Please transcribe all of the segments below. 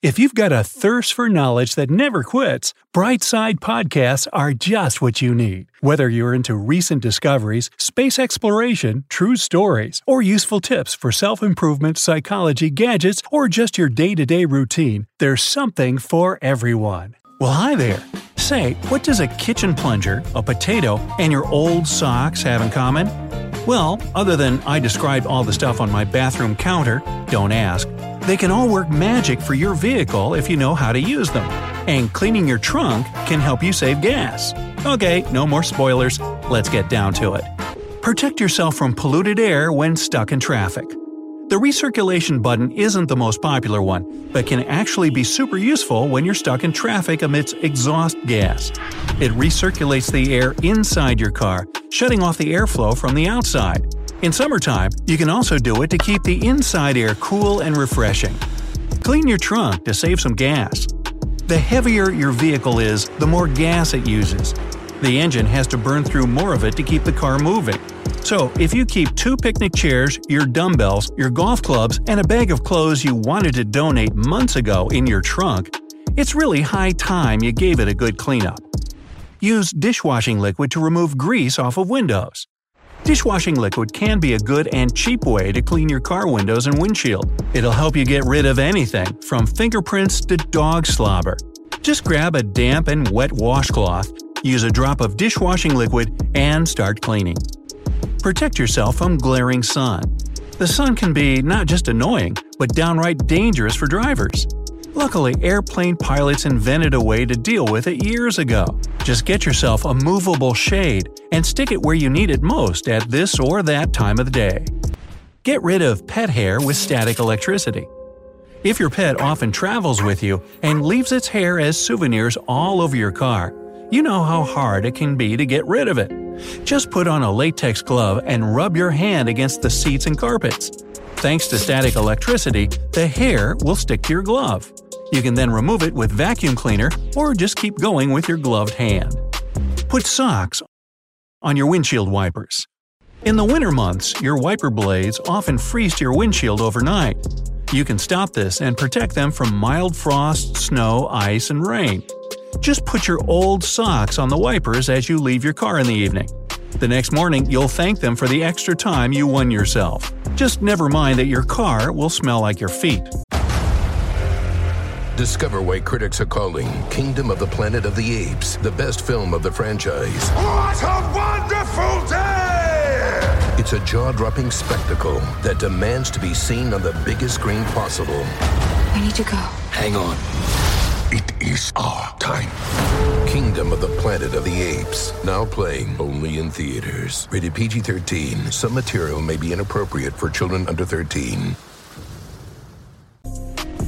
If you've got a thirst for knowledge that never quits, Brightside Podcasts are just what you need. Whether you're into recent discoveries, space exploration, true stories, or useful tips for self improvement, psychology, gadgets, or just your day to day routine, there's something for everyone. Well, hi there. Say, what does a kitchen plunger, a potato, and your old socks have in common? Well, other than I describe all the stuff on my bathroom counter, don't ask. They can all work magic for your vehicle if you know how to use them. And cleaning your trunk can help you save gas. Okay, no more spoilers. Let's get down to it. Protect yourself from polluted air when stuck in traffic. The recirculation button isn't the most popular one, but can actually be super useful when you're stuck in traffic amidst exhaust gas. It recirculates the air inside your car, shutting off the airflow from the outside. In summertime, you can also do it to keep the inside air cool and refreshing. Clean your trunk to save some gas. The heavier your vehicle is, the more gas it uses. The engine has to burn through more of it to keep the car moving. So, if you keep two picnic chairs, your dumbbells, your golf clubs, and a bag of clothes you wanted to donate months ago in your trunk, it's really high time you gave it a good cleanup. Use dishwashing liquid to remove grease off of windows. Dishwashing liquid can be a good and cheap way to clean your car windows and windshield. It'll help you get rid of anything, from fingerprints to dog slobber. Just grab a damp and wet washcloth, use a drop of dishwashing liquid, and start cleaning. Protect yourself from glaring sun. The sun can be not just annoying, but downright dangerous for drivers. Luckily, airplane pilots invented a way to deal with it years ago. Just get yourself a movable shade and stick it where you need it most at this or that time of the day. Get rid of pet hair with static electricity. If your pet often travels with you and leaves its hair as souvenirs all over your car, you know how hard it can be to get rid of it. Just put on a latex glove and rub your hand against the seats and carpets. Thanks to static electricity, the hair will stick to your glove. You can then remove it with vacuum cleaner or just keep going with your gloved hand. Put socks on your windshield wipers. In the winter months, your wiper blades often freeze to your windshield overnight. You can stop this and protect them from mild frost, snow, ice, and rain. Just put your old socks on the wipers as you leave your car in the evening. The next morning, you'll thank them for the extra time you won yourself. Just never mind that your car will smell like your feet. Discover why critics are calling Kingdom of the Planet of the Apes the best film of the franchise. What a wonderful day! It's a jaw dropping spectacle that demands to be seen on the biggest screen possible. I need to go. Hang on. It is our time. Kingdom of the Planet of the Apes. Now playing only in theaters. Rated PG 13. Some material may be inappropriate for children under 13.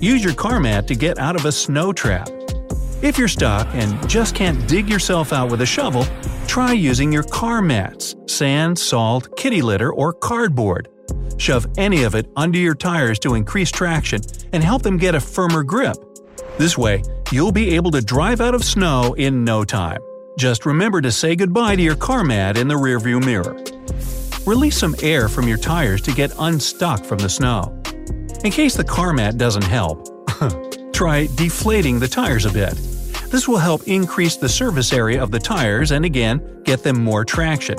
Use your car mat to get out of a snow trap. If you're stuck and just can't dig yourself out with a shovel, try using your car mats sand, salt, kitty litter, or cardboard. Shove any of it under your tires to increase traction and help them get a firmer grip. This way, you'll be able to drive out of snow in no time. Just remember to say goodbye to your car mat in the rearview mirror. Release some air from your tires to get unstuck from the snow. In case the car mat doesn't help, try deflating the tires a bit. This will help increase the surface area of the tires and again, get them more traction.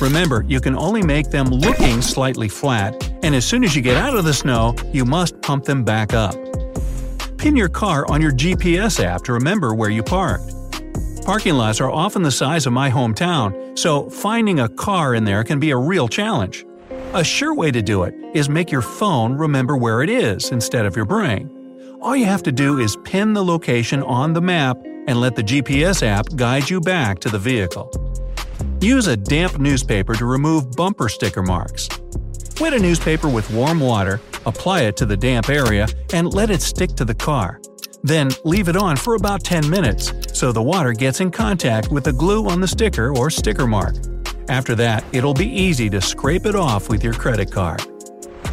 Remember, you can only make them looking slightly flat, and as soon as you get out of the snow, you must pump them back up. Pin your car on your GPS app to remember where you parked. Parking lots are often the size of my hometown, so finding a car in there can be a real challenge. A sure way to do it is make your phone remember where it is instead of your brain. All you have to do is pin the location on the map and let the GPS app guide you back to the vehicle. Use a damp newspaper to remove bumper sticker marks. Wet a newspaper with warm water, apply it to the damp area, and let it stick to the car. Then leave it on for about 10 minutes so the water gets in contact with the glue on the sticker or sticker mark. After that, it'll be easy to scrape it off with your credit card.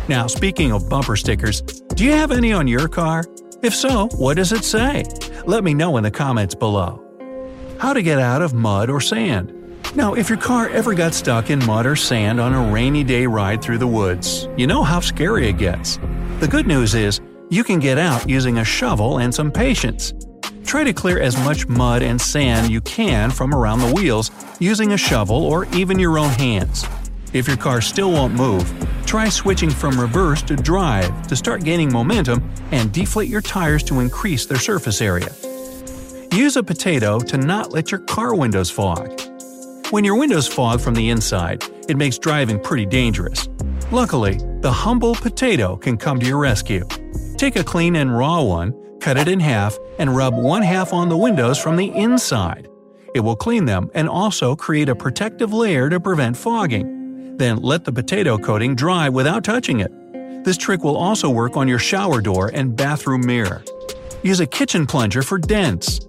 Now, speaking of bumper stickers, do you have any on your car? If so, what does it say? Let me know in the comments below. How to get out of mud or sand. Now, if your car ever got stuck in mud or sand on a rainy day ride through the woods, you know how scary it gets. The good news is, you can get out using a shovel and some patience. Try to clear as much mud and sand you can from around the wheels using a shovel or even your own hands. If your car still won't move, try switching from reverse to drive to start gaining momentum and deflate your tires to increase their surface area. Use a potato to not let your car windows fog. When your windows fog from the inside, it makes driving pretty dangerous. Luckily, the humble potato can come to your rescue. Take a clean and raw one, cut it in half, and rub one half on the windows from the inside. It will clean them and also create a protective layer to prevent fogging. Then let the potato coating dry without touching it. This trick will also work on your shower door and bathroom mirror. Use a kitchen plunger for dents.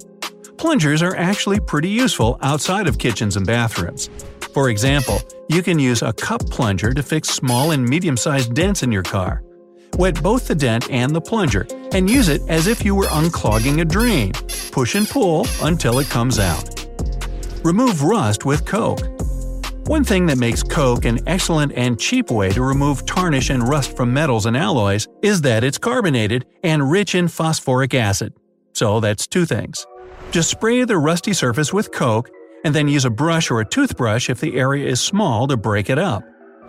Plungers are actually pretty useful outside of kitchens and bathrooms. For example, you can use a cup plunger to fix small and medium sized dents in your car. Wet both the dent and the plunger, and use it as if you were unclogging a drain. Push and pull until it comes out. Remove rust with Coke. One thing that makes Coke an excellent and cheap way to remove tarnish and rust from metals and alloys is that it's carbonated and rich in phosphoric acid. So that's two things. Just spray the rusty surface with Coke, and then use a brush or a toothbrush if the area is small to break it up.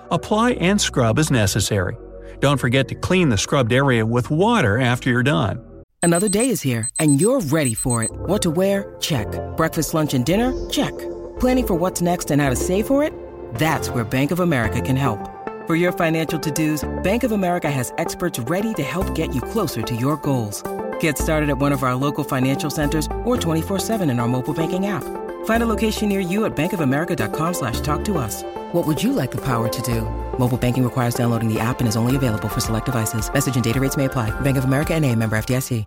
Apply and scrub as necessary. Don't forget to clean the scrubbed area with water after you're done. Another day is here, and you're ready for it. What to wear? Check. Breakfast, lunch, and dinner? Check. Planning for what's next and how to save for it? That's where Bank of America can help. For your financial to-dos, Bank of America has experts ready to help get you closer to your goals. Get started at one of our local financial centers or 24-7 in our mobile banking app. Find a location near you at bankofamerica.com slash talk to us. What would you like the power to do? Mobile banking requires downloading the app and is only available for select devices. Message and data rates may apply. Bank of America and a member FDIC.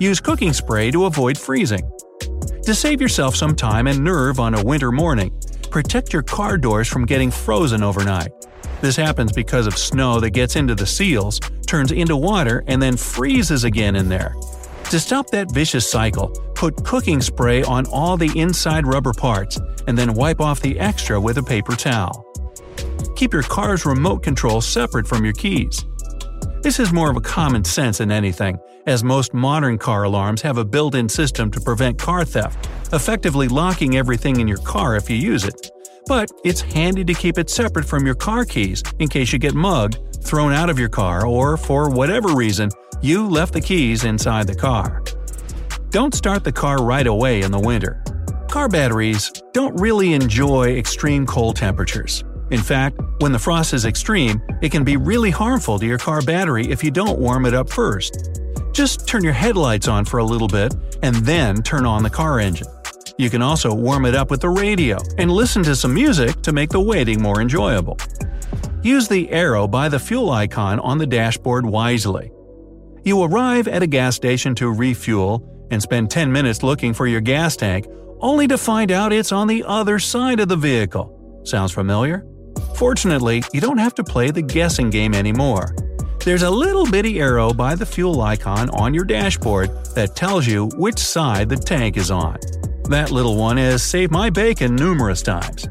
Use cooking spray to avoid freezing. To save yourself some time and nerve on a winter morning, protect your car doors from getting frozen overnight. This happens because of snow that gets into the seals, turns into water, and then freezes again in there. To stop that vicious cycle, put cooking spray on all the inside rubber parts, and then wipe off the extra with a paper towel. Keep your car's remote control separate from your keys. This is more of a common sense than anything, as most modern car alarms have a built in system to prevent car theft, effectively locking everything in your car if you use it. But it's handy to keep it separate from your car keys in case you get mugged, thrown out of your car, or for whatever reason, you left the keys inside the car. Don't start the car right away in the winter. Car batteries don't really enjoy extreme cold temperatures. In fact, when the frost is extreme, it can be really harmful to your car battery if you don't warm it up first. Just turn your headlights on for a little bit and then turn on the car engine. You can also warm it up with the radio and listen to some music to make the waiting more enjoyable. Use the arrow by the fuel icon on the dashboard wisely. You arrive at a gas station to refuel and spend 10 minutes looking for your gas tank, only to find out it's on the other side of the vehicle. Sounds familiar? Fortunately, you don't have to play the guessing game anymore. There's a little bitty arrow by the fuel icon on your dashboard that tells you which side the tank is on. That little one has saved my bacon numerous times.